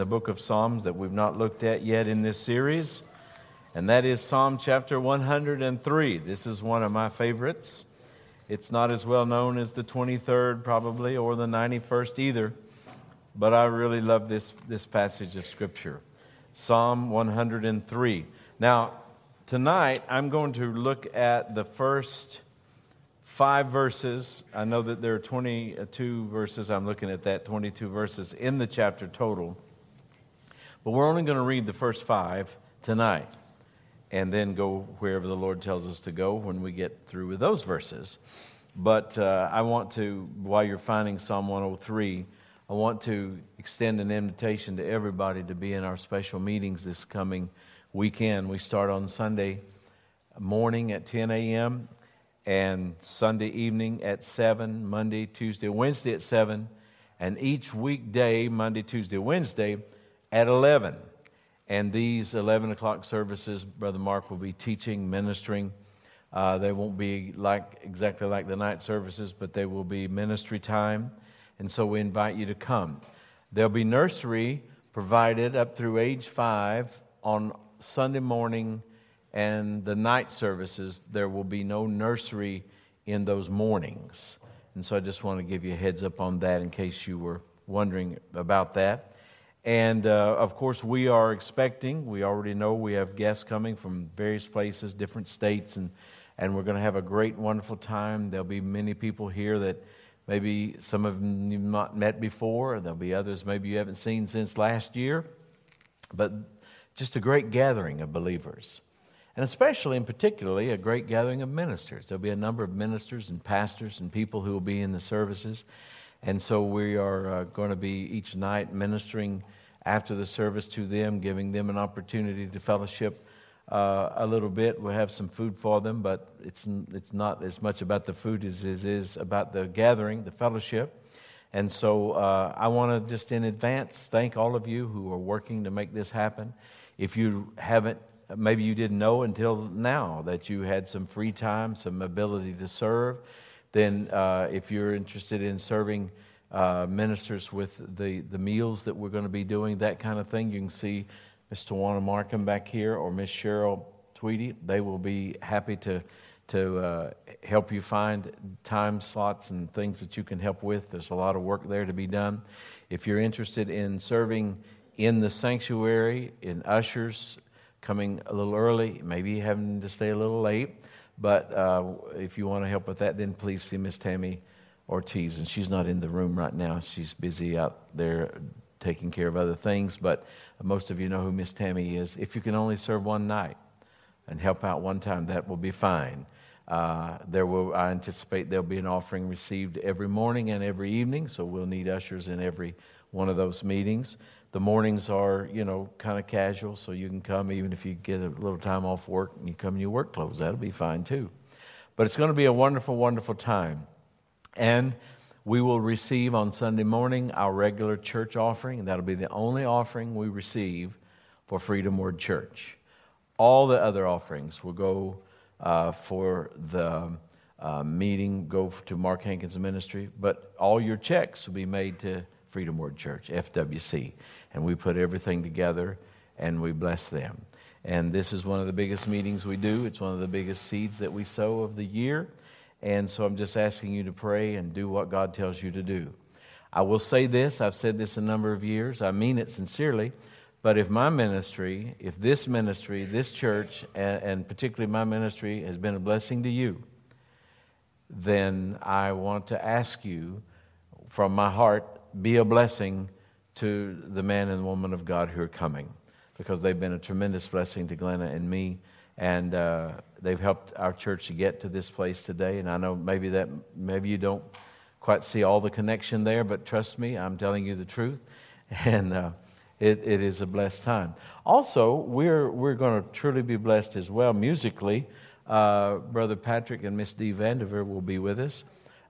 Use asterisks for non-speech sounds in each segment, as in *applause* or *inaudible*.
the book of Psalms that we've not looked at yet in this series, and that is Psalm chapter 103. This is one of my favorites. It's not as well known as the 23rd, probably, or the 91st either, but I really love this, this passage of Scripture. Psalm 103. Now, tonight I'm going to look at the first five verses. I know that there are 22 verses. I'm looking at that, 22 verses in the chapter total. But we're only going to read the first five tonight and then go wherever the Lord tells us to go when we get through with those verses. But uh, I want to, while you're finding Psalm 103, I want to extend an invitation to everybody to be in our special meetings this coming weekend. We start on Sunday morning at 10 a.m. and Sunday evening at 7, Monday, Tuesday, Wednesday at 7, and each weekday, Monday, Tuesday, Wednesday, at 11. And these 11 o'clock services, Brother Mark will be teaching, ministering. Uh, they won't be like exactly like the night services, but they will be ministry time. And so we invite you to come. There'll be nursery provided up through age five on Sunday morning and the night services. There will be no nursery in those mornings. And so I just want to give you a heads up on that in case you were wondering about that. And uh, of course, we are expecting, we already know we have guests coming from various places, different states, and, and we're going to have a great, wonderful time. There'll be many people here that maybe some of them you've not met before, there'll be others maybe you haven't seen since last year. But just a great gathering of believers. And especially and particularly a great gathering of ministers. There'll be a number of ministers and pastors and people who will be in the services. And so we are uh, going to be each night ministering after the service to them, giving them an opportunity to fellowship uh, a little bit. We'll have some food for them, but it's, it's not as much about the food as it is about the gathering, the fellowship. And so uh, I want to just in advance thank all of you who are working to make this happen. If you haven't, maybe you didn't know until now that you had some free time, some ability to serve then uh, if you're interested in serving uh, ministers with the, the meals that we're going to be doing, that kind of thing, you can see Miss Tawana Markham back here or Miss Cheryl Tweedy. They will be happy to, to uh, help you find time slots and things that you can help with. There's a lot of work there to be done. If you're interested in serving in the sanctuary, in ushers, coming a little early, maybe having to stay a little late, but uh, if you want to help with that, then please see Miss Tammy Ortiz. And she's not in the room right now. She's busy out there taking care of other things. But most of you know who Miss Tammy is. If you can only serve one night and help out one time, that will be fine. Uh, there will, I anticipate there'll be an offering received every morning and every evening, so we'll need ushers in every one of those meetings. The mornings are, you know, kind of casual, so you can come even if you get a little time off work and you come in your work clothes. That'll be fine too. But it's going to be a wonderful, wonderful time. And we will receive on Sunday morning our regular church offering, and that'll be the only offering we receive for Freedom Word Church. All the other offerings will go uh, for the uh, meeting, go to Mark Hankins' ministry, but all your checks will be made to Freedom Word Church, FWC and we put everything together and we bless them. And this is one of the biggest meetings we do. It's one of the biggest seeds that we sow of the year. And so I'm just asking you to pray and do what God tells you to do. I will say this I've said this a number of years, I mean it sincerely. But if my ministry, if this ministry, this church, and, and particularly my ministry has been a blessing to you, then I want to ask you from my heart, be a blessing to the man and woman of God who are coming because they've been a tremendous blessing to Glenna and me. And uh, they've helped our church to get to this place today. And I know maybe that maybe you don't quite see all the connection there, but trust me, I'm telling you the truth. *laughs* And uh, it, it is a blessed time. Also, we're, we're going to truly be blessed as well musically. Uh, Brother Patrick and Miss Dee Vandiver will be with us.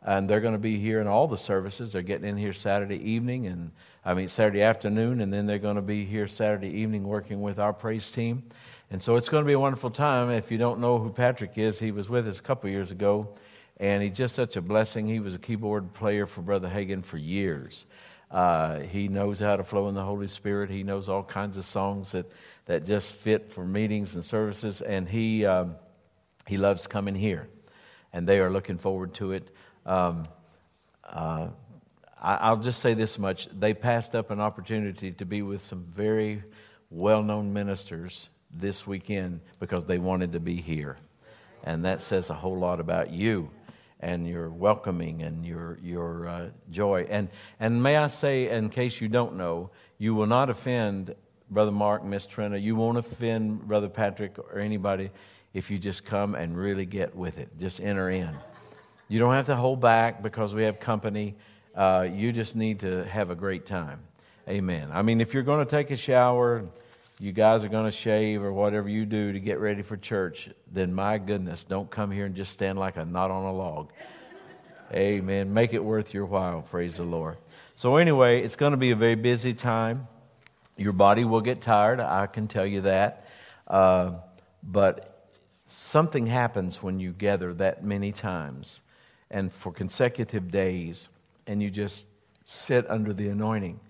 And they're going to be here in all the services. They're getting in here Saturday evening and I mean, Saturday afternoon, and then they're going to be here Saturday evening working with our praise team. And so it's going to be a wonderful time. If you don't know who Patrick is, he was with us a couple years ago, and he's just such a blessing. He was a keyboard player for Brother Hagin for years. Uh, he knows how to flow in the Holy Spirit. He knows all kinds of songs that, that just fit for meetings and services. And he, um, he loves coming here. And they are looking forward to it. Um, uh, I, will just say this much they passed up an opportunity to be with some very well known ministers this weekend because they wanted to be here. And that says a whole lot about you and your welcoming and your, your uh, joy. And, and may I say, in case you don't know, you will not offend Brother Mark, Miss Trina. You won't offend Brother Patrick or anybody if you just come and really get with it. Just enter in. You don't have to hold back because we have company. Uh, you just need to have a great time. Amen. I mean, if you're going to take a shower, you guys are going to shave or whatever you do to get ready for church, then my goodness, don't come here and just stand like a knot on a log. Amen. Make it worth your while. Praise the Lord. So, anyway, it's going to be a very busy time. Your body will get tired, I can tell you that. Uh, but something happens when you gather that many times and for consecutive days, and you just sit under the anointing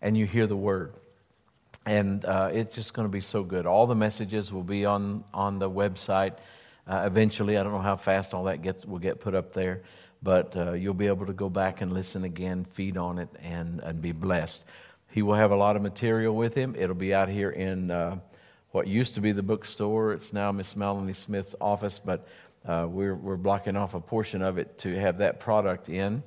and you hear the word and uh, it's just going to be so good. All the messages will be on on the website uh, eventually. I don't know how fast all that gets will get put up there, but uh, you'll be able to go back and listen again, feed on it, and and be blessed. He will have a lot of material with him. It'll be out here in uh, what used to be the bookstore. It's now Miss Melanie Smith's office, but uh, we're we're blocking off a portion of it to have that product in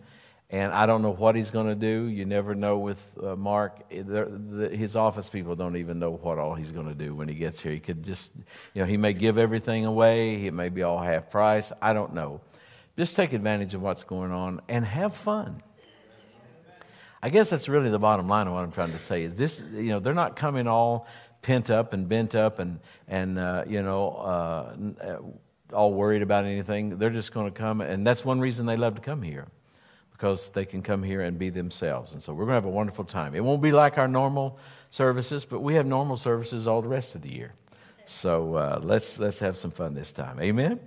and I don't know what he's going to do. You never know with uh, Mark. The, the, his office people don't even know what all he's going to do when he gets here. He could just, you know, he may give everything away. It may be all half price. I don't know. Just take advantage of what's going on and have fun. I guess that's really the bottom line of what I'm trying to say. Is this, you know, they're not coming all pent up and bent up and and uh, you know uh, uh all worried about anything. They're just going to come, and that's one reason they love to come here because they can come here and be themselves. And so we're going to have a wonderful time. It won't be like our normal services, but we have normal services all the rest of the year. So uh, let's, let's have some fun this time. Amen?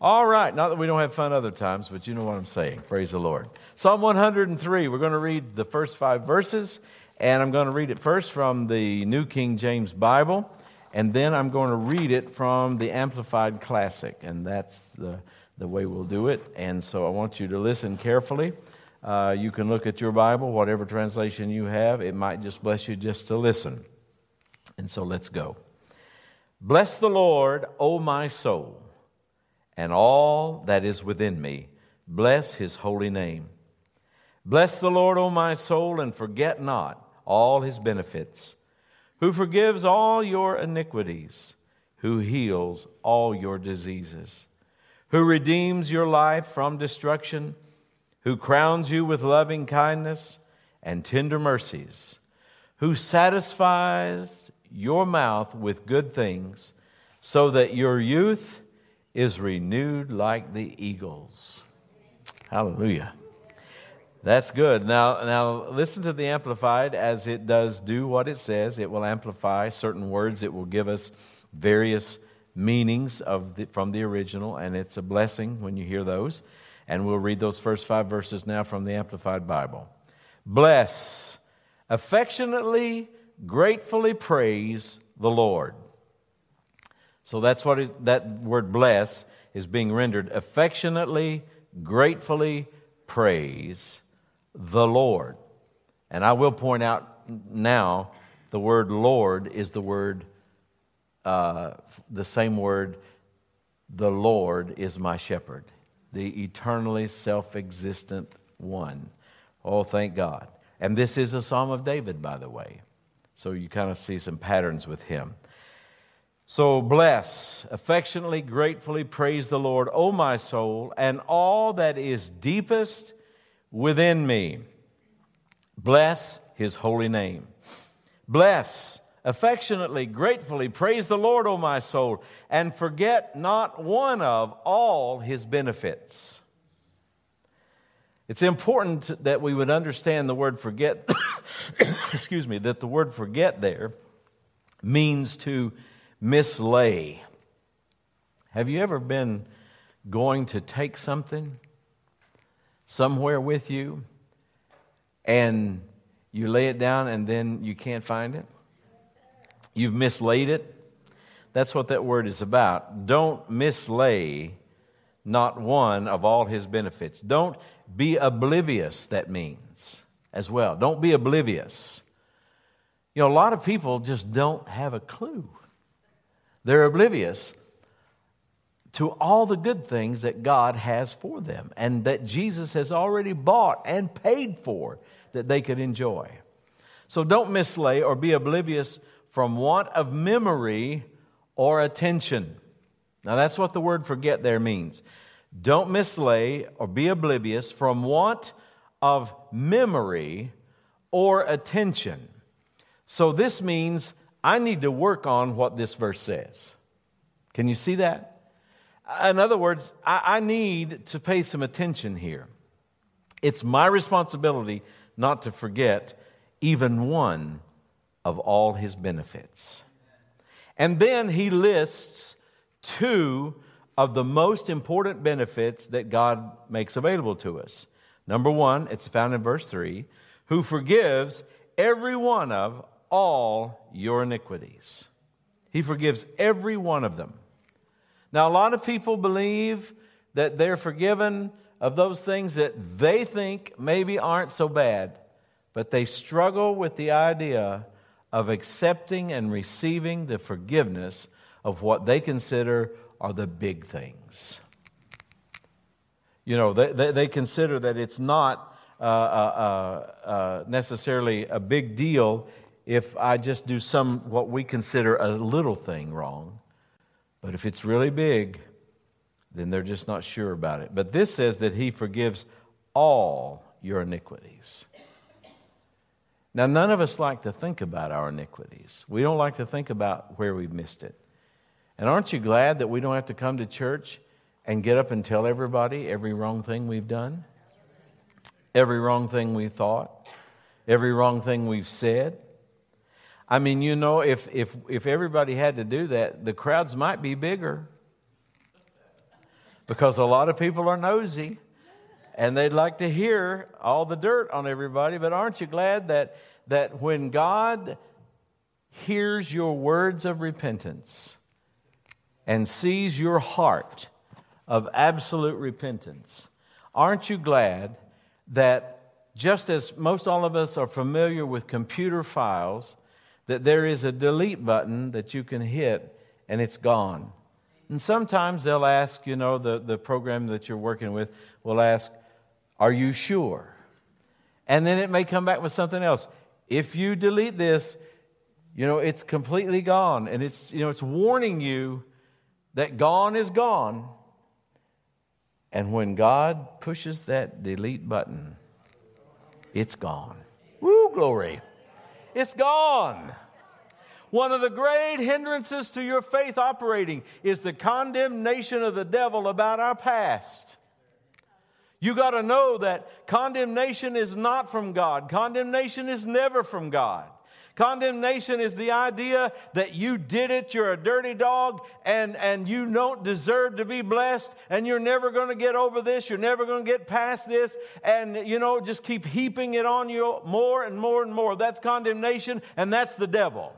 All right. Not that we don't have fun other times, but you know what I'm saying. Praise the Lord. Psalm 103, we're going to read the first five verses, and I'm going to read it first from the New King James Bible, and then I'm going to read it from the Amplified Classic, and that's the the way we'll do it. And so I want you to listen carefully. Uh, you can look at your Bible, whatever translation you have. It might just bless you just to listen. And so let's go. Bless the Lord, O my soul, and all that is within me. Bless his holy name. Bless the Lord, O my soul, and forget not all his benefits, who forgives all your iniquities, who heals all your diseases who redeems your life from destruction, who crowns you with loving kindness and tender mercies, who satisfies your mouth with good things, so that your youth is renewed like the eagles. Hallelujah. That's good. Now, now listen to the Amplified as it does do what it says. It will amplify certain words. It will give us various meanings of the, from the original, and it's a blessing when you hear those. And we'll read those first five verses now from the Amplified Bible. Bless, affectionately, gratefully praise the Lord. So that's what it, that word bless is being rendered affectionately, gratefully praise the Lord. And I will point out now the word Lord is the word uh, the same word, the Lord is my shepherd, the eternally self existent one. Oh, thank God. And this is a Psalm of David, by the way. So you kind of see some patterns with him. So bless, affectionately, gratefully praise the Lord, O my soul, and all that is deepest within me. Bless his holy name. Bless, affectionately, gratefully praise the Lord, O my soul, and forget not one of all his benefits. It's important that we would understand the word forget, *coughs* excuse me, that the word forget there means to mislay. Have you ever been going to take something somewhere with you and You lay it down and then you can't find it. You've mislaid it. That's what that word is about. Don't mislay not one of all his benefits. Don't be oblivious, that means as well. Don't be oblivious. You know, a lot of people just don't have a clue. They're oblivious to all the good things that God has for them and that Jesus has already bought and paid for that they could enjoy. So don't mislay or be oblivious from want of memory or attention. Now, that's what the word forget there means. Don't mislay or be oblivious from want of memory or attention. So, this means I need to work on what this verse says. Can you see that? In other words, I, I need to pay some attention here. It's my responsibility not to forget even one of all his benefits. And then he lists two of the most important benefits that God makes available to us. Number one, it's found in verse 3 who forgives every one of all your iniquities. He forgives every one of them. Now, a lot of people believe that they're forgiven of those things that they think maybe aren't so bad, but they struggle with the idea of accepting and receiving the forgiveness of what they consider are the big things. You know, they, they, they consider that it's not uh, uh, uh, uh necessarily a big deal if I just do some what we consider a little thing wrong. But if it's really big, then they're just not sure about it. But this says that He forgives all your iniquities. Now, none of us like to think about our iniquities. We don't like to think about where we've missed it. And aren't you glad that we don't have to come to church and get up and tell everybody every wrong thing we've done? Every wrong thing we thought? Every wrong thing we've said? I mean, you know, if, if, if everybody had to do that, the crowds might be bigger because a lot of people are nosy and they'd like to hear all the dirt on everybody. But aren't you glad that, that when God hears your words of repentance and sees your heart of absolute repentance, aren't you glad that just as most all of us are familiar with computer files, that there is a delete button that you can hit and it's gone. And sometimes they'll ask, you know, the, the program that you're working with will ask, Are you sure? And then it may come back with something else. If you delete this, you know, it's completely gone. And it's, you know, it's warning you that gone is gone. And when God pushes that delete button, it's gone. Woo, glory. It's gone. One of the great hindrances to your faith operating is the condemnation of the devil about our past. You got to know that condemnation is not from God. Condemnation is never from God. Condemnation is the idea that you did it, you're a dirty dog, and, and you don't deserve to be blessed, and you're never going to get over this, you're never going to get past this, and you know, just keep heaping it on you more and more and more. That's condemnation, and that's the devil.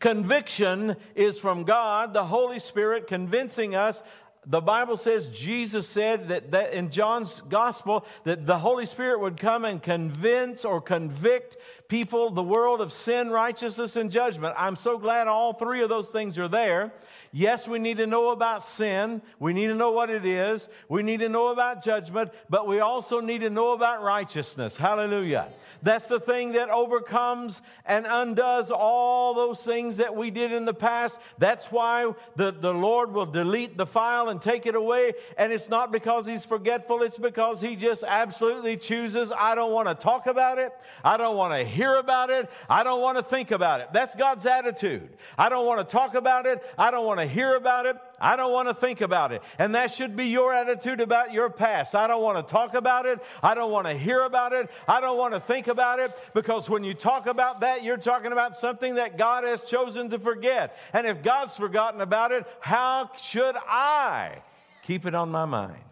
Conviction is from God, the Holy Spirit convincing us the Bible says Jesus said that, that in John's gospel that the Holy Spirit would come and convince or convict people, the world of sin, righteousness, and judgment. I'm so glad all three of those things are there. Yes, we need to know about sin. We need to know what it is. We need to know about judgment, but we also need to know about righteousness. Hallelujah. That's the thing that overcomes and undoes all those things that we did in the past. That's why the, the Lord will delete the file and take it away. And it's not because He's forgetful, it's because He just absolutely chooses, I don't want to talk about it. I don't want to hear about it. I don't want to think about it. That's God's attitude. I don't want to talk about it. I don't want to hear about it. I don't want to think about it. And that should be your attitude about your past. I don't want to talk about it. I don't want to hear about it. I don't want to think about it because when you talk about that, you're talking about something that God has chosen to forget. And if God's forgotten about it, how should I keep it on my mind?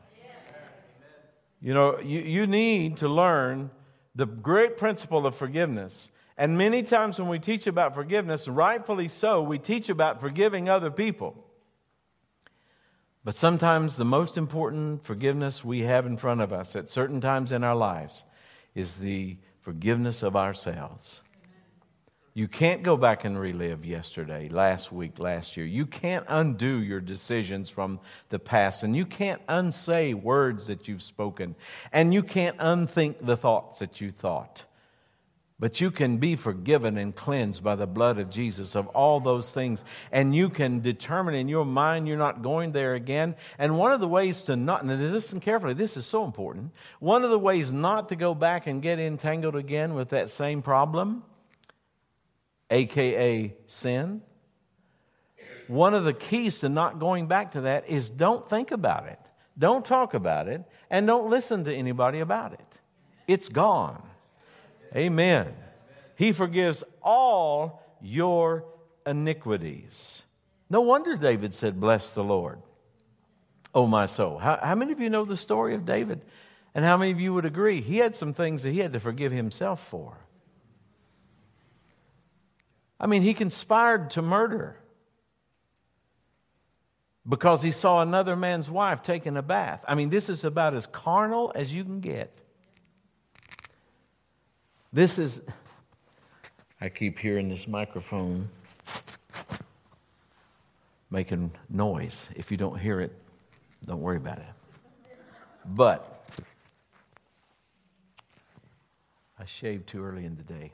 You know, you, you need to learn the great principle of forgiveness. And many times when we teach about forgiveness, rightfully so, we teach about forgiving other people. But sometimes the most important forgiveness we have in front of us at certain times in our lives is the forgiveness of ourselves. You can't go back and relive yesterday, last week, last year. You can't undo your decisions from the past, and you can't unsay words that you've spoken, and you can't unthink the thoughts that you thought. But you can be forgiven and cleansed by the blood of Jesus of all those things. And you can determine in your mind you're not going there again. And one of the ways to not, and listen carefully, this is so important. One of the ways not to go back and get entangled again with that same problem, aka sin, one of the keys to not going back to that is don't think about it, don't talk about it, and don't listen to anybody about it. It's gone. Amen. He forgives all your iniquities. No wonder David said, Bless the Lord, oh my soul. How, how, many of you know the story of David? And how many of you would agree? He had some things that he had to forgive himself for. I mean, he conspired to murder because he saw another man's wife taking a bath. I mean, this is about as carnal as you can get. This is, I keep hearing this microphone making noise. If you don't hear it, don't worry about it. But I shaved too early in the day.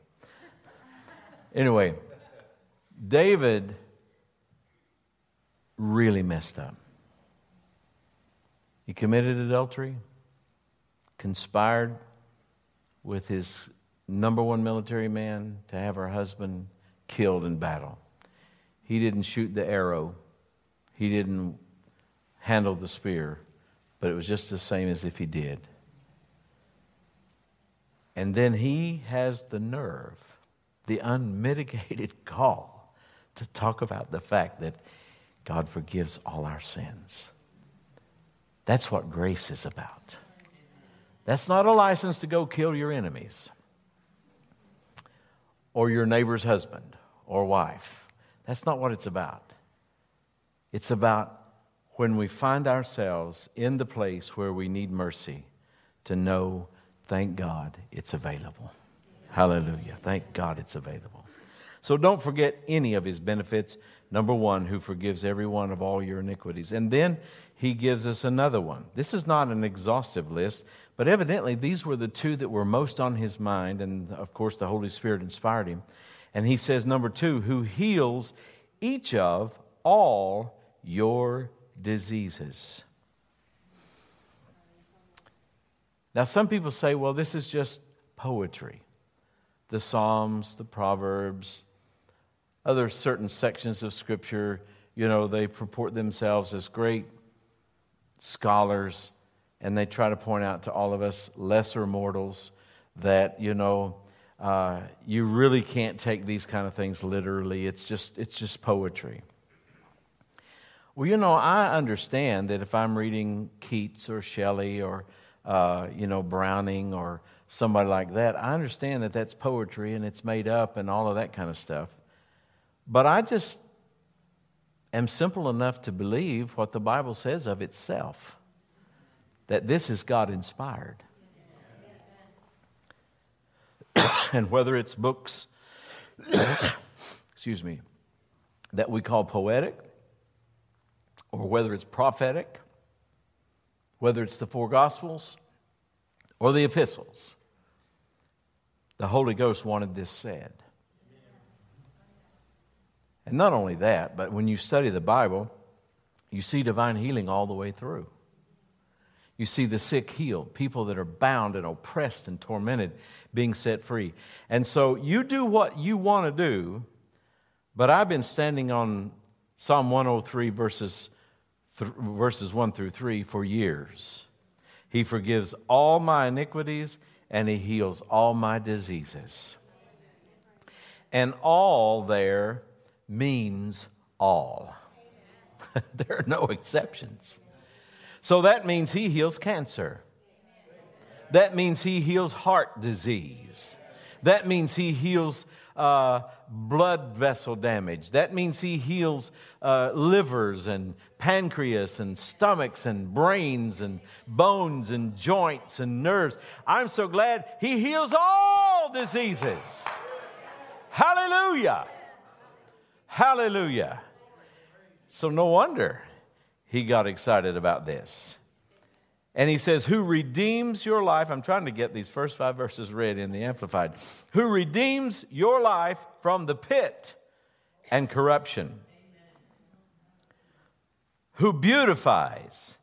Anyway, David really messed up. He committed adultery, conspired with his number one military man to have her husband killed in battle. He didn't shoot the arrow, he didn't handle the spear, but it was just the same as if he did. And then he has the nerve, the unmitigated *laughs* gall, to talk about the fact that God forgives all our sins. That's what grace is about. That's not a license to go kill your enemies or your neighbor's husband or wife. That's not what it's about. It's about when we find ourselves in the place where we need mercy to know, thank God, it's available. Hallelujah. Thank God it's available. So don't forget any of his benefits. Number one, who forgives every one of all your iniquities. And then he gives us another one. This is not an exhaustive list, but evidently, these were the two that were most on his mind, and of course, the Holy Spirit inspired him. And he says, number two, who heals each of all your diseases. Now, some people say, well, this is just poetry. The Psalms, the Proverbs, other certain sections of Scripture, you know, they purport themselves as great scholars and they try to point out to all of us lesser mortals that you know uh, you really can't take these kind of things literally. It's just it's just poetry. Well you know i understand that if i'm reading keats or shelley or uh, you know browning or somebody like that i understand that that's poetry and it's made up and all of that kind of stuff but i just am simple enough to believe what the bible says of itself that this is God inspired. *coughs* and whether it's books, *coughs* excuse me, that we call poetic, or whether it's prophetic, whether it's the four gospels or the epistles, the Holy Ghost wanted this said. And not only that, but when you study the Bible, you see divine healing all the way through. You see the sick healed, people that are bound and oppressed and tormented being set free. And so you do what you want to do, but I've been standing on Psalm 103 verses, th- verses 1 through 3 for years. He forgives all my iniquities and he heals all my diseases. And all there means all. *laughs* there are no exceptions. So that means he heals cancer. That means He heals heart disease. That means He heals uh, blood vessel damage. That means He heals uh, livers and pancreas and stomachs and brains and bones and joints and nerves. I'm so glad He heals all diseases. Hallelujah. Hallelujah. So, no wonder he got excited about this. And he says, Who redeems your life? I'm trying to get these first five verses read in the Amplified. Who redeems your life from the pit and corruption. Who beautifies,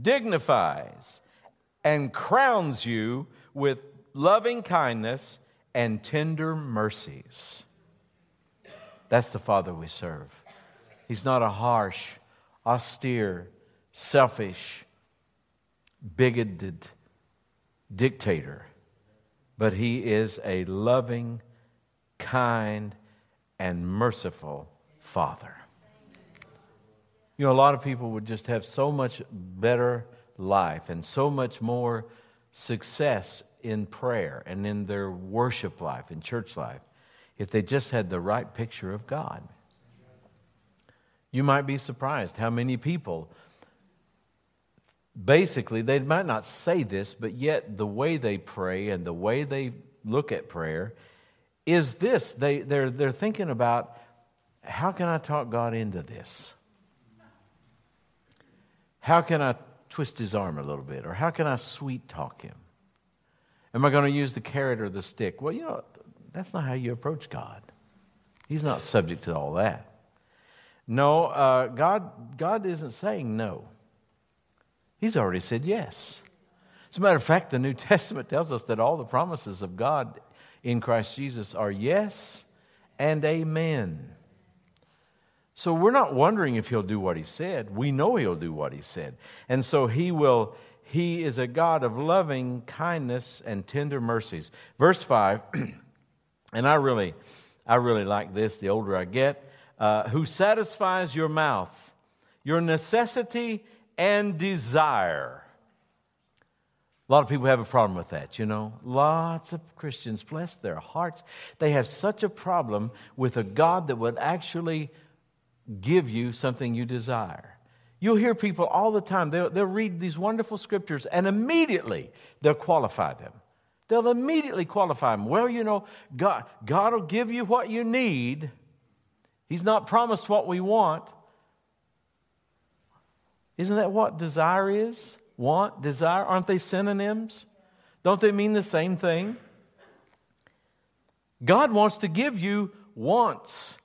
dignifies, and crowns you with loving kindness and tender mercies. That's the Father we serve. He's not a harsh, austere, selfish, bigoted dictator, but He is a loving, kind, and merciful Father. You know, a lot of people would just have so much better life and so much more success in prayer and in their worship life, in church life, if they just had the right picture of God. You might be surprised how many people, basically, they might not say this, but yet the way they pray and the way they look at prayer is this they, they're, they're thinking about how can I talk God into this? How can I twist his arm a little bit? Or how can I sweet talk him? Am I going to use the carrot or the stick? Well, you know, that's not how you approach God. He's not subject to all that. No, uh, God, God isn't saying no. He's already said yes. As a matter of fact, the New *laughs* Testament tells us that all the promises of God in Christ Jesus are yes and amen. So we're not wondering if he'll do what he said. We know he'll do what he said. And so he will he is a God of loving kindness and tender mercies. Verse 5, *clears throat* and I really, I really like this the older I get, uh, who satisfies your mouth, your necessity and desire. A lot of people have a problem with that, you know. Lots of Christians, bless their hearts, they have such a problem with a God that would actually give you something you desire. You'll hear people all the time, they'll, they'll read these wonderful scriptures and immediately they'll qualify them. They'll immediately qualify them. Well, you know, God, God will give you what you need. He's not promised what we want. Isn't that what desire is? Want, desire? Aren't they synonyms? Don't they mean the same thing? God wants to give you wants.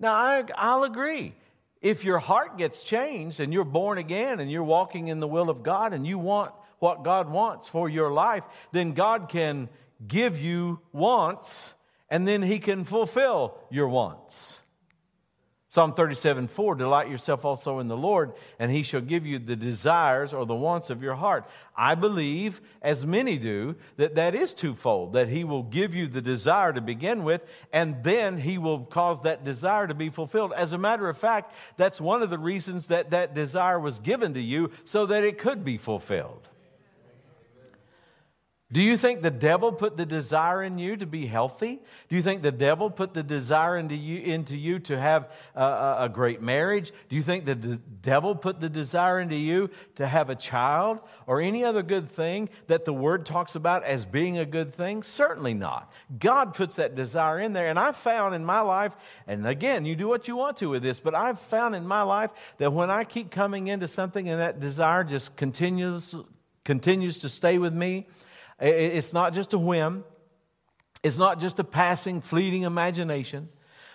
Now, I, I'll agree if your heart gets changed and you're born again and you're walking in the will of God and you want what God wants for your life, then God can give you wants and then He can fulfill your wants. Psalm 37 4 Delight yourself also in the Lord, and he shall give you the desires or the wants of your heart. I believe, as many do, that that is twofold that he will give you the desire to begin with, and then he will cause that desire to be fulfilled. As a matter of fact, that's one of the reasons that that desire was given to you so that it could be fulfilled. Do you think the devil put the desire in you to be healthy? Do you think the devil put the desire into you, into you to have a, a great marriage? Do you think that the devil put the desire into you to have a child or any other good thing that the word talks about as being a good thing? Certainly not. God puts that desire in there. And I've found in my life, and again, you do what you want to with this, but I've found in my life that when I keep coming into something and that desire just continues, continues to stay with me, it's not just a whim, it's not just a passing, fleeting imagination.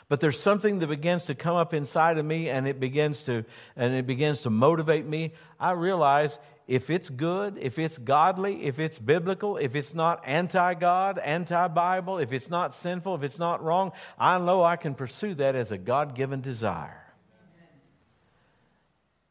But there's something that begins to come up inside of me and it begins to and it begins to motivate me. I realize if it's good, if it's godly, if it's biblical, if it's not anti God, anti Bible, if it's not sinful, if it's not wrong, I know I can pursue that as a God given desire.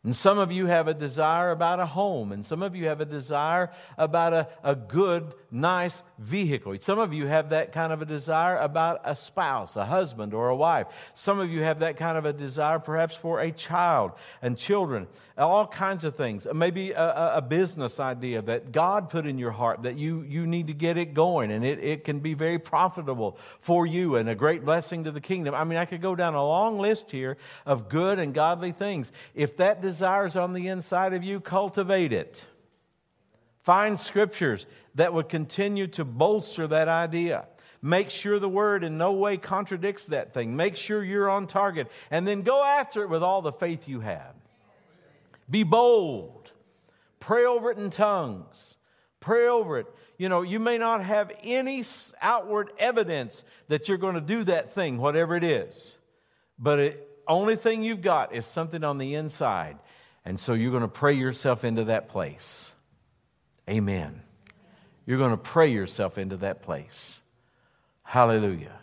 And some of you have a desire about a home, and some of you have a desire about a, a good, nice vehicle. Some of you have that kind of a desire about a spouse, a husband, or a wife. Some of you have that kind of a desire perhaps for a child and children, all kinds of things. Uh, maybe a, a business idea that God put in your heart that you, you need to get it going, and it, it can be very profitable for you and a great blessing to the kingdom. I mean, I could go down a long list here of good and godly things. If that desire is on the inside of you, cultivate it. Find scriptures that would continue to bolster that idea. Make sure the word in no way contradicts that thing. Make sure you're on target. And then go after it with all the faith you have. Be bold. Pray over it in tongues. Pray over it. You know, you may not have any outward evidence that you're going to do that thing, whatever it is. But the only thing you've got is something on the inside. And so you're going to pray yourself into that place. Amen. You're going to pray yourself into that place. Hallelujah.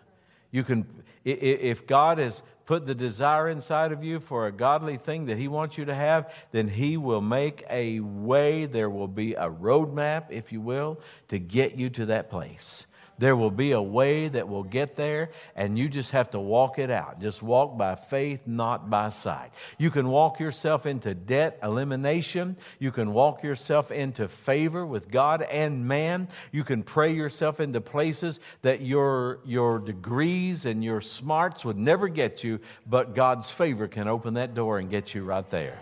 You can, if God has put the desire inside of you for a godly thing that He wants you to have, then He will make a way. There will be a roadmap, if you will, to get you to that place. There will be a way that will get there, and you just have to walk it out. Just walk by faith, not by sight. You can walk yourself into debt elimination. You can walk yourself into favor with God and man. You can pray yourself into places that your, your degrees and your smarts would never get you, but God's favor can open that door and get you right there.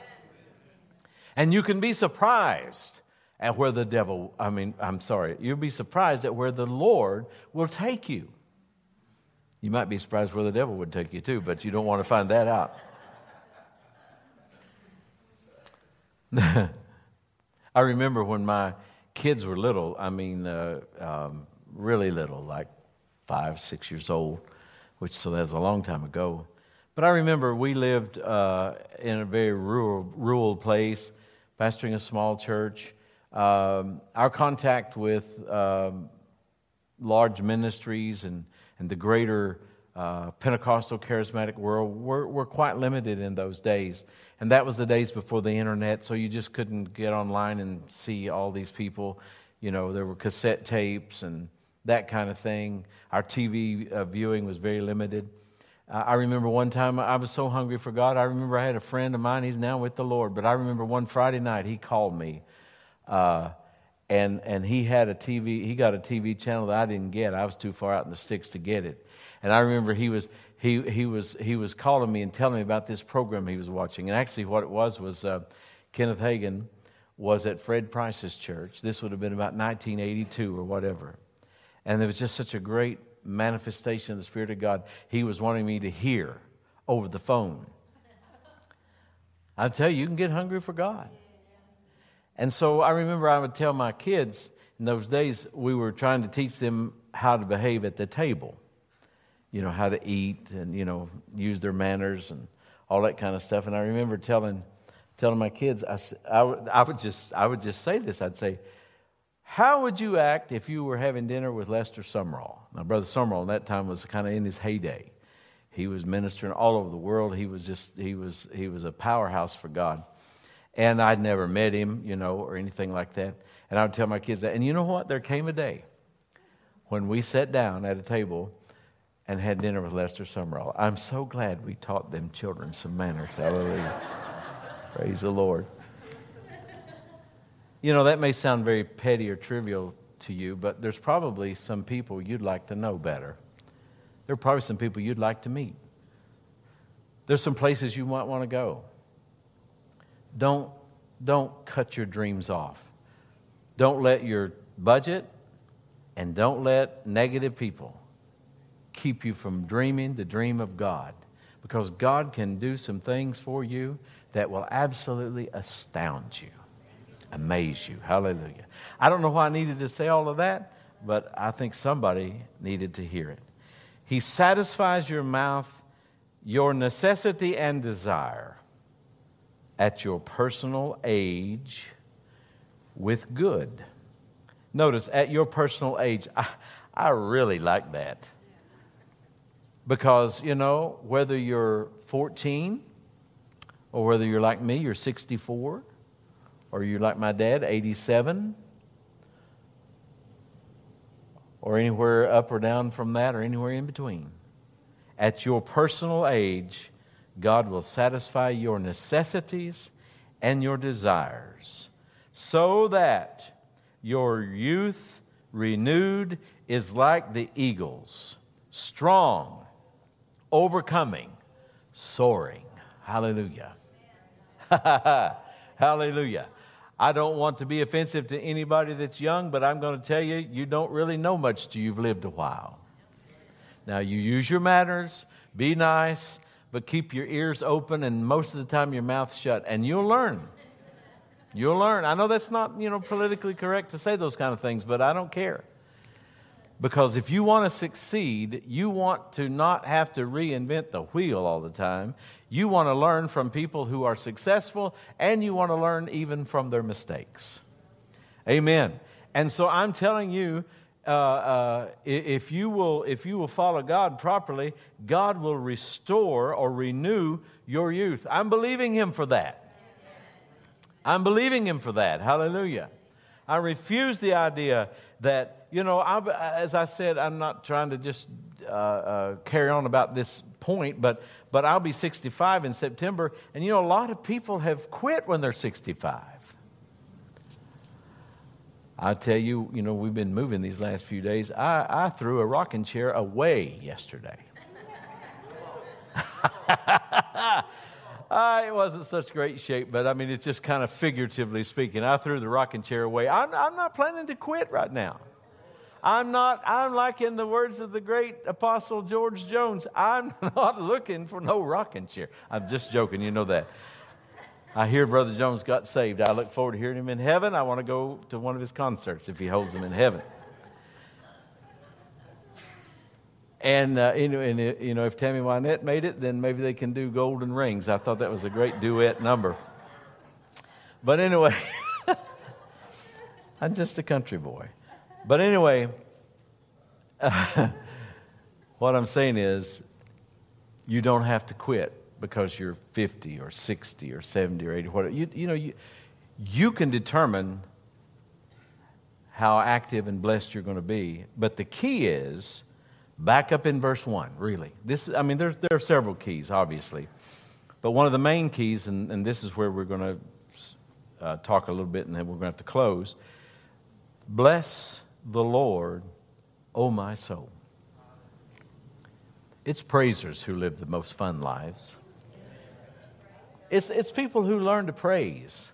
And you can be surprised at where the devil, I mean, I'm sorry, you'll be surprised at where the Lord will take you. You might be surprised where the devil would take you too, but you don't want to find that out. *laughs* I remember when my kids were little, I mean, uh, um, really little, like five, six years old, which so that's a long time ago. But I remember we lived uh, in a very rural, rural place, pastoring a small church. Um, our contact with um, large ministries and, and the greater uh, Pentecostal charismatic world were, were quite limited in those days. And that was the days before the internet, so you just couldn't get online and see all these people. You know, there were cassette tapes and that kind of thing. Our TV uh, viewing was very limited. Uh, I remember one time I was so hungry for God. I remember I had a friend of mine, he's now with the Lord, but I remember one Friday night he called me uh, and, and he had a TV, he got a TV channel that I didn't get. I was too far out in the sticks to get it. And I remember he was, he, he was, he was calling me and telling me about this program he was watching. And actually, what it was was uh, Kenneth Hagin was at Fred Price's church. This would have been about 1982 or whatever. And there was just such a great manifestation of the Spirit of God. He was wanting me to hear over the phone. I tell you, you can get hungry for God. And so I remember I would tell my kids in those days, we were trying to teach them how to behave at the table, you know, how to eat and, you know, use their manners and all that kind of stuff. And I remember telling, telling my kids, I, I, would, I, would just, I would just say this I'd say, how would you act if you were having dinner with Lester Sumrall? Now, Brother Sumrall in that time was kind of in his heyday. He was ministering all over the world. He was just, he was, he was a powerhouse for God. And I'd never met him, you know, or anything like that. And I would tell my kids that. And you know what? There came a day when we sat down at a table and had dinner with Lester Sumrall. I'm so glad we taught them children some manners. Hallelujah. *laughs* Praise the Lord. You know, that may sound very petty or trivial to you, but there's probably some people you'd like to know better. There are probably some people you'd like to meet. There's some places you might want to go. Don't, don't cut your dreams off. Don't let your budget and don't let negative people keep you from dreaming the dream of God because God can do some things for you that will absolutely astound you, amaze you. Hallelujah. I don't know why I needed to say all of that, but I think somebody needed to hear it. He satisfies your mouth, your necessity and desire at your personal age with good. Notice, at your personal age, I, I really like that. Because, you know, whether you're 14 or whether you're like me, you're 64, or you're like my dad, 87, or anywhere up or down from that, or anywhere in between. At your personal age, God will satisfy your necessities and your desires so that your youth renewed is like the eagles, strong, overcoming, soaring. Hallelujah. *laughs* Hallelujah. I don't want to be offensive to anybody that's young, but I'm going to tell you, you don't really know much till you've lived a while. Now, you use your manners, be nice, but keep your ears open and most of the time your mouth shut, and you'll learn. You'll learn. I know that's not, you know, politically correct to say those kind of things, but I don't care. Because if you want to succeed, you want to not have to reinvent the wheel all the time. You want to learn from people who are successful, and you want to learn even from their mistakes. Amen. And so I'm telling you, uh, uh, if, you will, if you will follow God properly, God will restore or renew your youth. I'm believing Him for that. I'm believing Him for that. Hallelujah. I refuse the idea that, you know, I, as I said, I'm not trying to just uh, uh, carry on about this point, but, but I'll be 65 in September. And, you know, a lot of people have quit when they're 65. I tell you, you know, we've been moving these last few days. I, I threw a rocking chair away yesterday. *laughs* uh, it wasn't such great shape, but I mean, it's just kind of figuratively speaking. I threw the rocking chair away. I'm, I'm not planning to quit right now. I'm not, I'm like in the words of the great apostle George Jones, I'm *laughs* not looking for no rocking chair. I'm just joking, you know that. I hear Brother Jones got saved. I look forward to hearing him in heaven. I want to go to one of his concerts if he holds them in heaven. And, uh, you, know, and uh, you know, if Tammy Wynette made it, then maybe they can do Golden Rings. I thought that was a great duet number. But anyway, *laughs* I'm just a country boy. But anyway, *laughs* what I'm saying is, you don't have to quit because you're 50 or 60 or 70 or 80, whatever. You, you know, you, you can determine how active and blessed you're going to be. But the key is back up in verse 1, really. This, I mean, there, there are several keys, obviously. But one of the main keys, and, and this is where we're going to uh, talk a little bit and then we're going to have to close. Bless the Lord, O my soul. It's praisers who live the most fun lives. It's, it's people who learn to praise,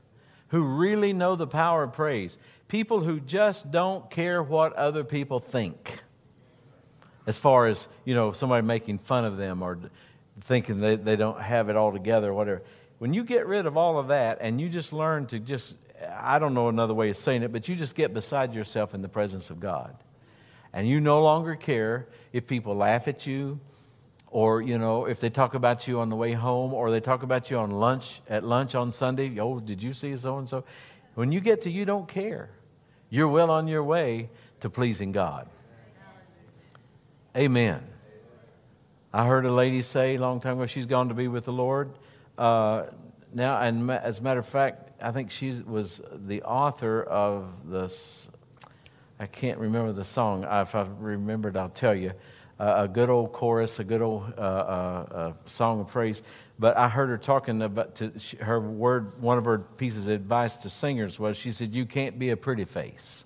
who really know the power of praise. People who just don't care what other people think. As far as, you know, somebody making fun of them or thinking they, they don't have it all together or whatever. When you get rid of all of that and you just learn to just, I don't know another way of saying it, but you just get beside yourself in the presence of God. And you no longer care if people laugh at you or you know if they talk about you on the way home or they talk about you on lunch at lunch on sunday oh did you see so and so when you get to you don't care. You're well on your way to pleasing god. Amen. I heard a lady say a long time ago she's gone to be with the lord. Uh, now and as a matter of fact i think she was the author of this i can't remember the song. If i remembered i'll tell you a good old chorus, a good old uh, uh, uh, song of praise. But I heard her talking about to, her word. One of her pieces of advice to singers was she said, "You can't be a pretty face.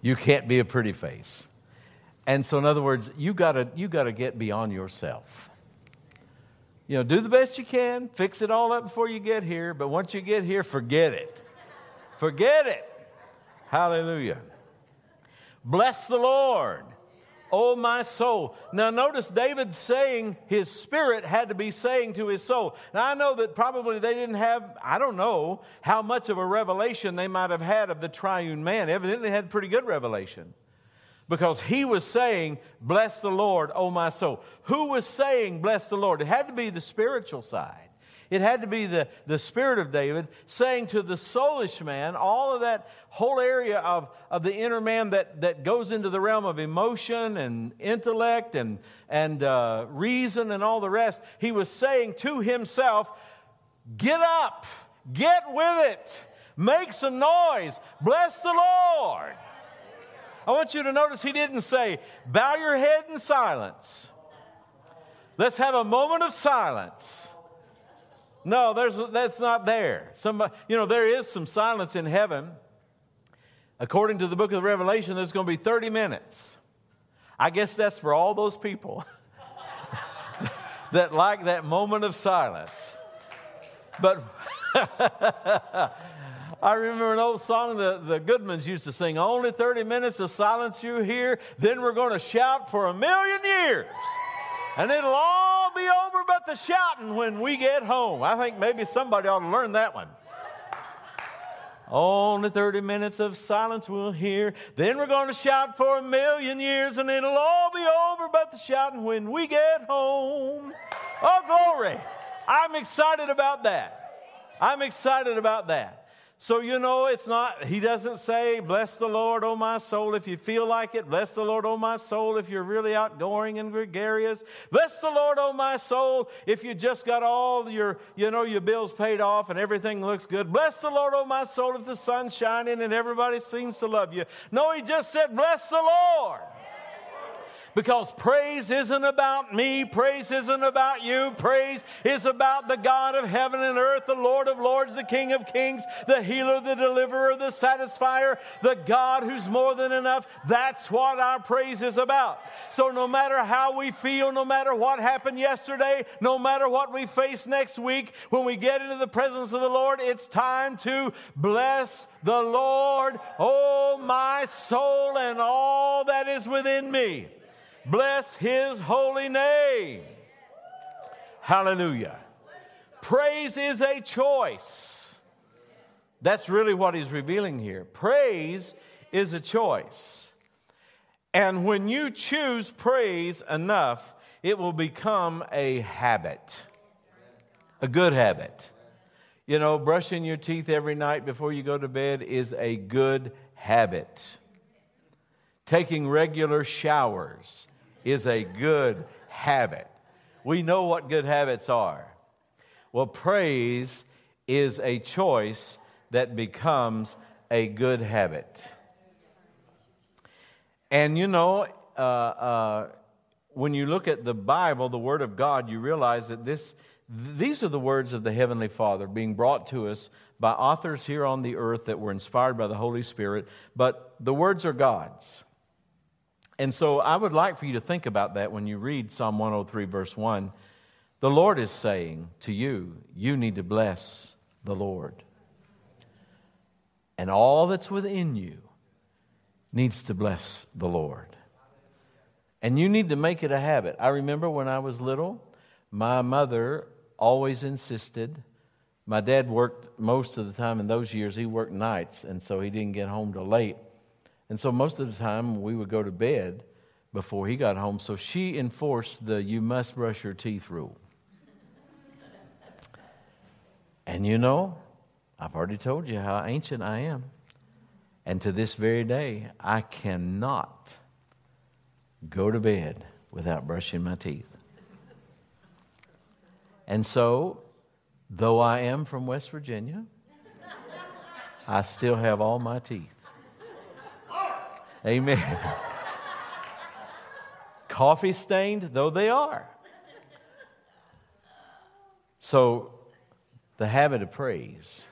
You can't be a pretty face." And so, in other words, you gotta you gotta get beyond yourself. You know, do the best you can, fix it all up before you get here. But once you get here, forget it. Forget it. Hallelujah. Bless the Lord, O my soul. Now, notice David saying his spirit had to be saying to his soul. Now, I know that probably they didn't have, I don't know how much of a revelation they might have had of the triune man. Evidently, had pretty good revelation because he was saying, Bless the Lord, O my soul. Who was saying, Bless the Lord? It had to be the spiritual side. It had to be the, the Spirit of David saying to the soulish man, all of that whole area of, of the inner man that, that goes into the realm of emotion and intellect and, and uh, reason and all the rest. He was saying to himself, Get up, get with it, make some noise, bless the Lord. I want you to notice he didn't say, bow your head in silence. Let's have a moment of silence. No, there's, that's not there. Somebody, you know, there is some silence in heaven. According to the book of Revelation, there's going to be 30 minutes. I guess that's for all those people *laughs* that like that moment of silence. But *laughs* I remember an old song that the Goodmans used to sing Only 30 minutes of silence you hear, then we're going to shout for a million years. And it'll all be over but the shouting when we get home. I think maybe somebody ought to learn that one. Only 30 minutes of silence we'll hear. Then we're going to shout for a million years, and it'll all be over but the shouting when we get home. Oh, glory. I'm excited about that. I'm excited about that. So, you know, it's not, he doesn't say, Bless the Lord, O my soul, if you feel like it. Bless the Lord, O my soul, if you're really outgoing and gregarious. Bless the Lord, O my soul, if you just got all your, you know, your bills paid off and everything looks good. Bless the Lord, O my soul, if the sun's shining and everybody seems to love you. No, he just said, Bless the Lord because praise isn't about me, praise isn't about you, praise is about the God of heaven and earth, the Lord of lords, the King of kings, the healer, the deliverer, the satisfier, the God who's more than enough. That's what our praise is about. So no matter how we feel, no matter what happened yesterday, no matter what we face next week, when we get into the presence of the Lord, it's time to bless the Lord, oh my soul, and all that is within me. Bless his holy name. Hallelujah. Praise is a choice. That's really what he's revealing here. Praise is a choice. And when you choose praise enough, it will become a habit, a good habit. You know, brushing your teeth every night before you go to bed is a good habit. Taking regular showers is a good habit. We know what good habits are. Well, praise is a choice that becomes a good habit. And you know, uh, uh, when you look at the Bible, the Word of God, you realize that this, these are the words of the Heavenly Father being brought to us by authors here on the earth that were inspired by the Holy Spirit, but the words are God's. And so I would like for you to think about that when you read Psalm 103, verse 1. The Lord is saying to you, you need to bless the Lord. And all that's within you needs to bless the Lord. And you need to make it a habit. I remember when I was little, my mother always insisted. My dad worked most of the time in those years, he worked nights, and so he didn't get home till late. And so most of the time we would go to bed before he got home. So she enforced the you must brush your teeth rule. And you know, I've already told you how ancient I am. And to this very day, I cannot go to bed without brushing my teeth. And so, though I am from West Virginia, I still have all my teeth. Amen. Coffee stained though they are. So, the habit of praise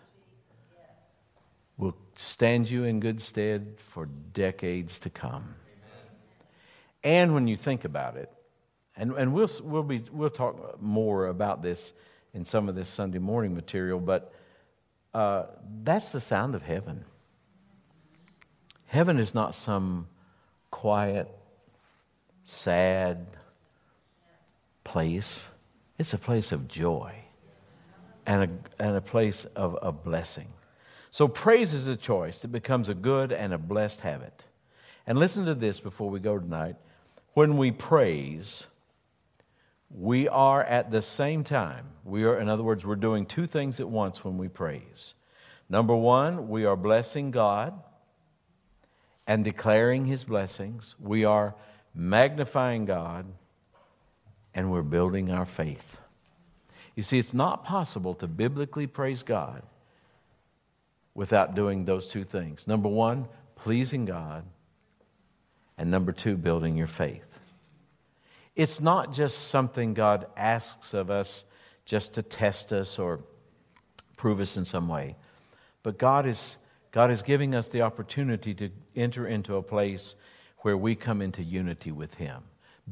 will stand you in good stead for decades to come. And when you think about it, and, and we'll, we'll, be, we'll talk more about this in some of this Sunday morning material, but uh, that's the sound of heaven. Heaven is not some quiet, sad place, it's a place of joy and a, and a place of, of blessing. So, praise is a choice that becomes a good and a blessed habit. And listen to this before we go tonight. When we praise, we are at the same time, we are, in other words, we're doing two things at once when we praise. Number one, we are blessing God and declaring His blessings. We are magnifying God and we're building our faith. You see, it's not possible to biblically praise God without doing those two things. Number one, pleasing God, and number two, building your faith. It's not just something God asks of us just to test us or prove us in some way, but God is, God is giving us the opportunity to enter into a place where we come into unity with Him.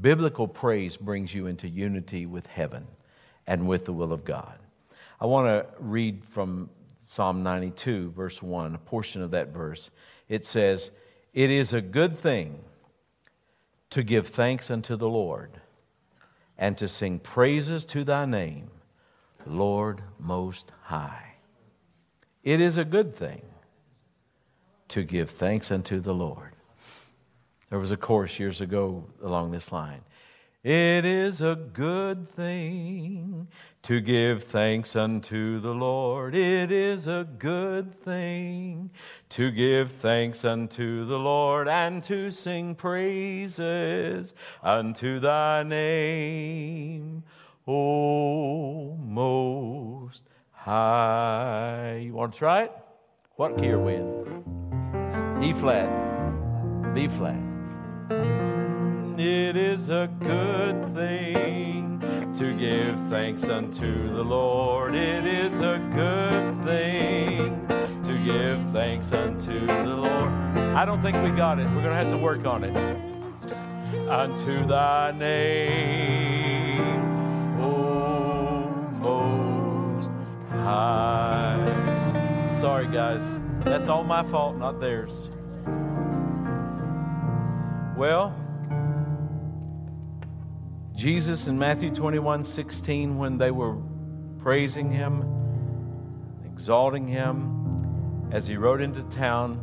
Biblical praise brings you into unity with heaven and with the will of God. I want to read from Psalm 92, verse 1, a portion of that verse. It says, It is a good thing to give thanks unto the Lord and to sing praises to thy name, Lord Most High. It is a good thing to give thanks unto the Lord. There was a chorus years ago along this line. It is a good thing to give thanks unto the Lord. It is a good thing to give thanks unto the Lord and to sing praises unto thy name, O Most High. You want to try it? What key are in? E flat, B flat. It is a good thing to give thanks unto the Lord. It is a good thing to give thanks unto the Lord. I don't think we got it. We're going to have to work on it. Unto thy name, O Most High. Sorry, guys. That's all my fault, not theirs. Well, Jesus in Matthew 21 16, when they were praising him, exalting him, as he rode into town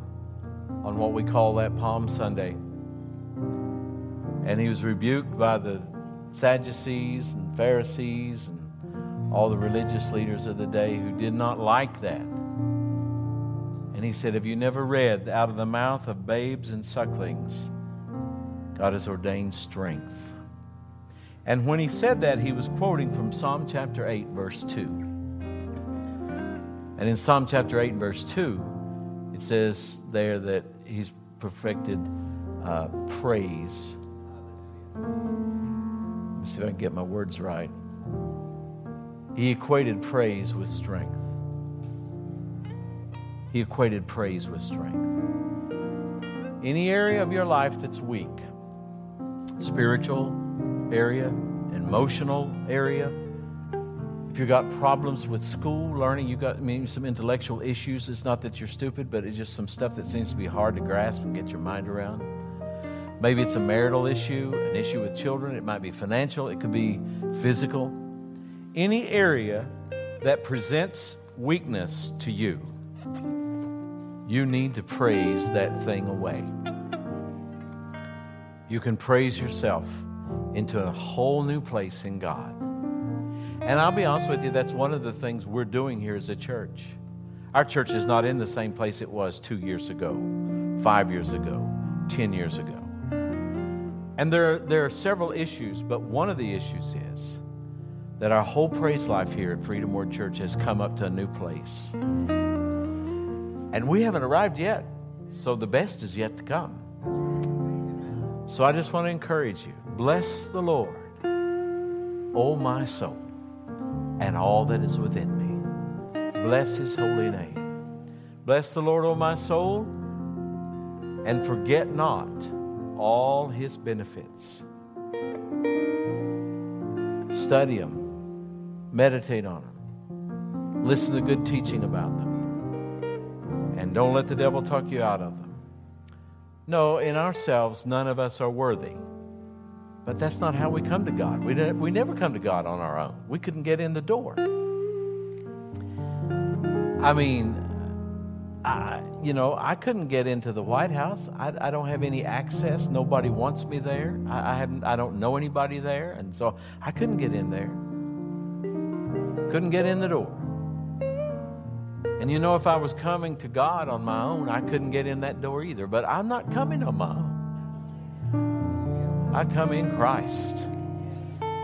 on what we call that Palm Sunday. And he was rebuked by the Sadducees and Pharisees and all the religious leaders of the day who did not like that. And he said, Have you never read, out of the mouth of babes and sucklings, God has ordained strength? And when he said that, he was quoting from Psalm chapter 8, verse 2. And in Psalm chapter 8, verse 2, it says there that he's perfected uh, praise. Let me see if I can get my words right. He equated praise with strength. He equated praise with strength. Any area of your life that's weak, spiritual, area, emotional area, if you've got problems with school, learning, you've got maybe some intellectual issues, it's not that you're stupid, but it's just some stuff that seems to be hard to grasp and get your mind around. Maybe it's a marital issue, an issue with children, it might be financial, it could be physical. Any area that presents weakness to you, you need to praise that thing away. You can praise yourself into a whole new place in God. And I'll be honest with you, that's one of the things we're doing here as a church. Our church is not in the same place it was two years ago, five years ago, 10 years ago. And there, there are several issues, but one of the issues is that our whole praise life here at Freedom Word Church has come up to a new place. And we haven't arrived yet, so the best is yet to come. So I just want to encourage you Bless the Lord, O my soul, and all that is within me. Bless his holy name. Bless the Lord, O my soul, and forget not all his benefits. Study them, meditate on them, listen to good teaching about them, and don't let the devil talk you out of them. No, in ourselves, none of us are worthy. But that's not how we come to God. We, we never come to God on our own. We couldn't get in the door. I mean, I, you know, I couldn't get into the White House. I, I don't have any access. Nobody wants me there. I, I, haven't. I don't know anybody there, and so I couldn't get in there. Couldn't get in the door. And you know, if I was coming to God on my own, I couldn't get in that door either. But I'm not coming on my own. I come in Christ.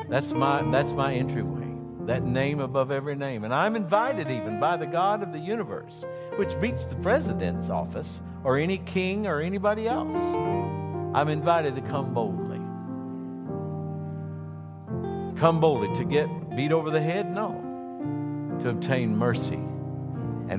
That's my that's my entryway that name above every name. And I'm invited even by the God of the universe, which beats the president's office or any king or anybody else. I'm invited to come boldly. Come boldly to get beat over the head? No. To obtain mercy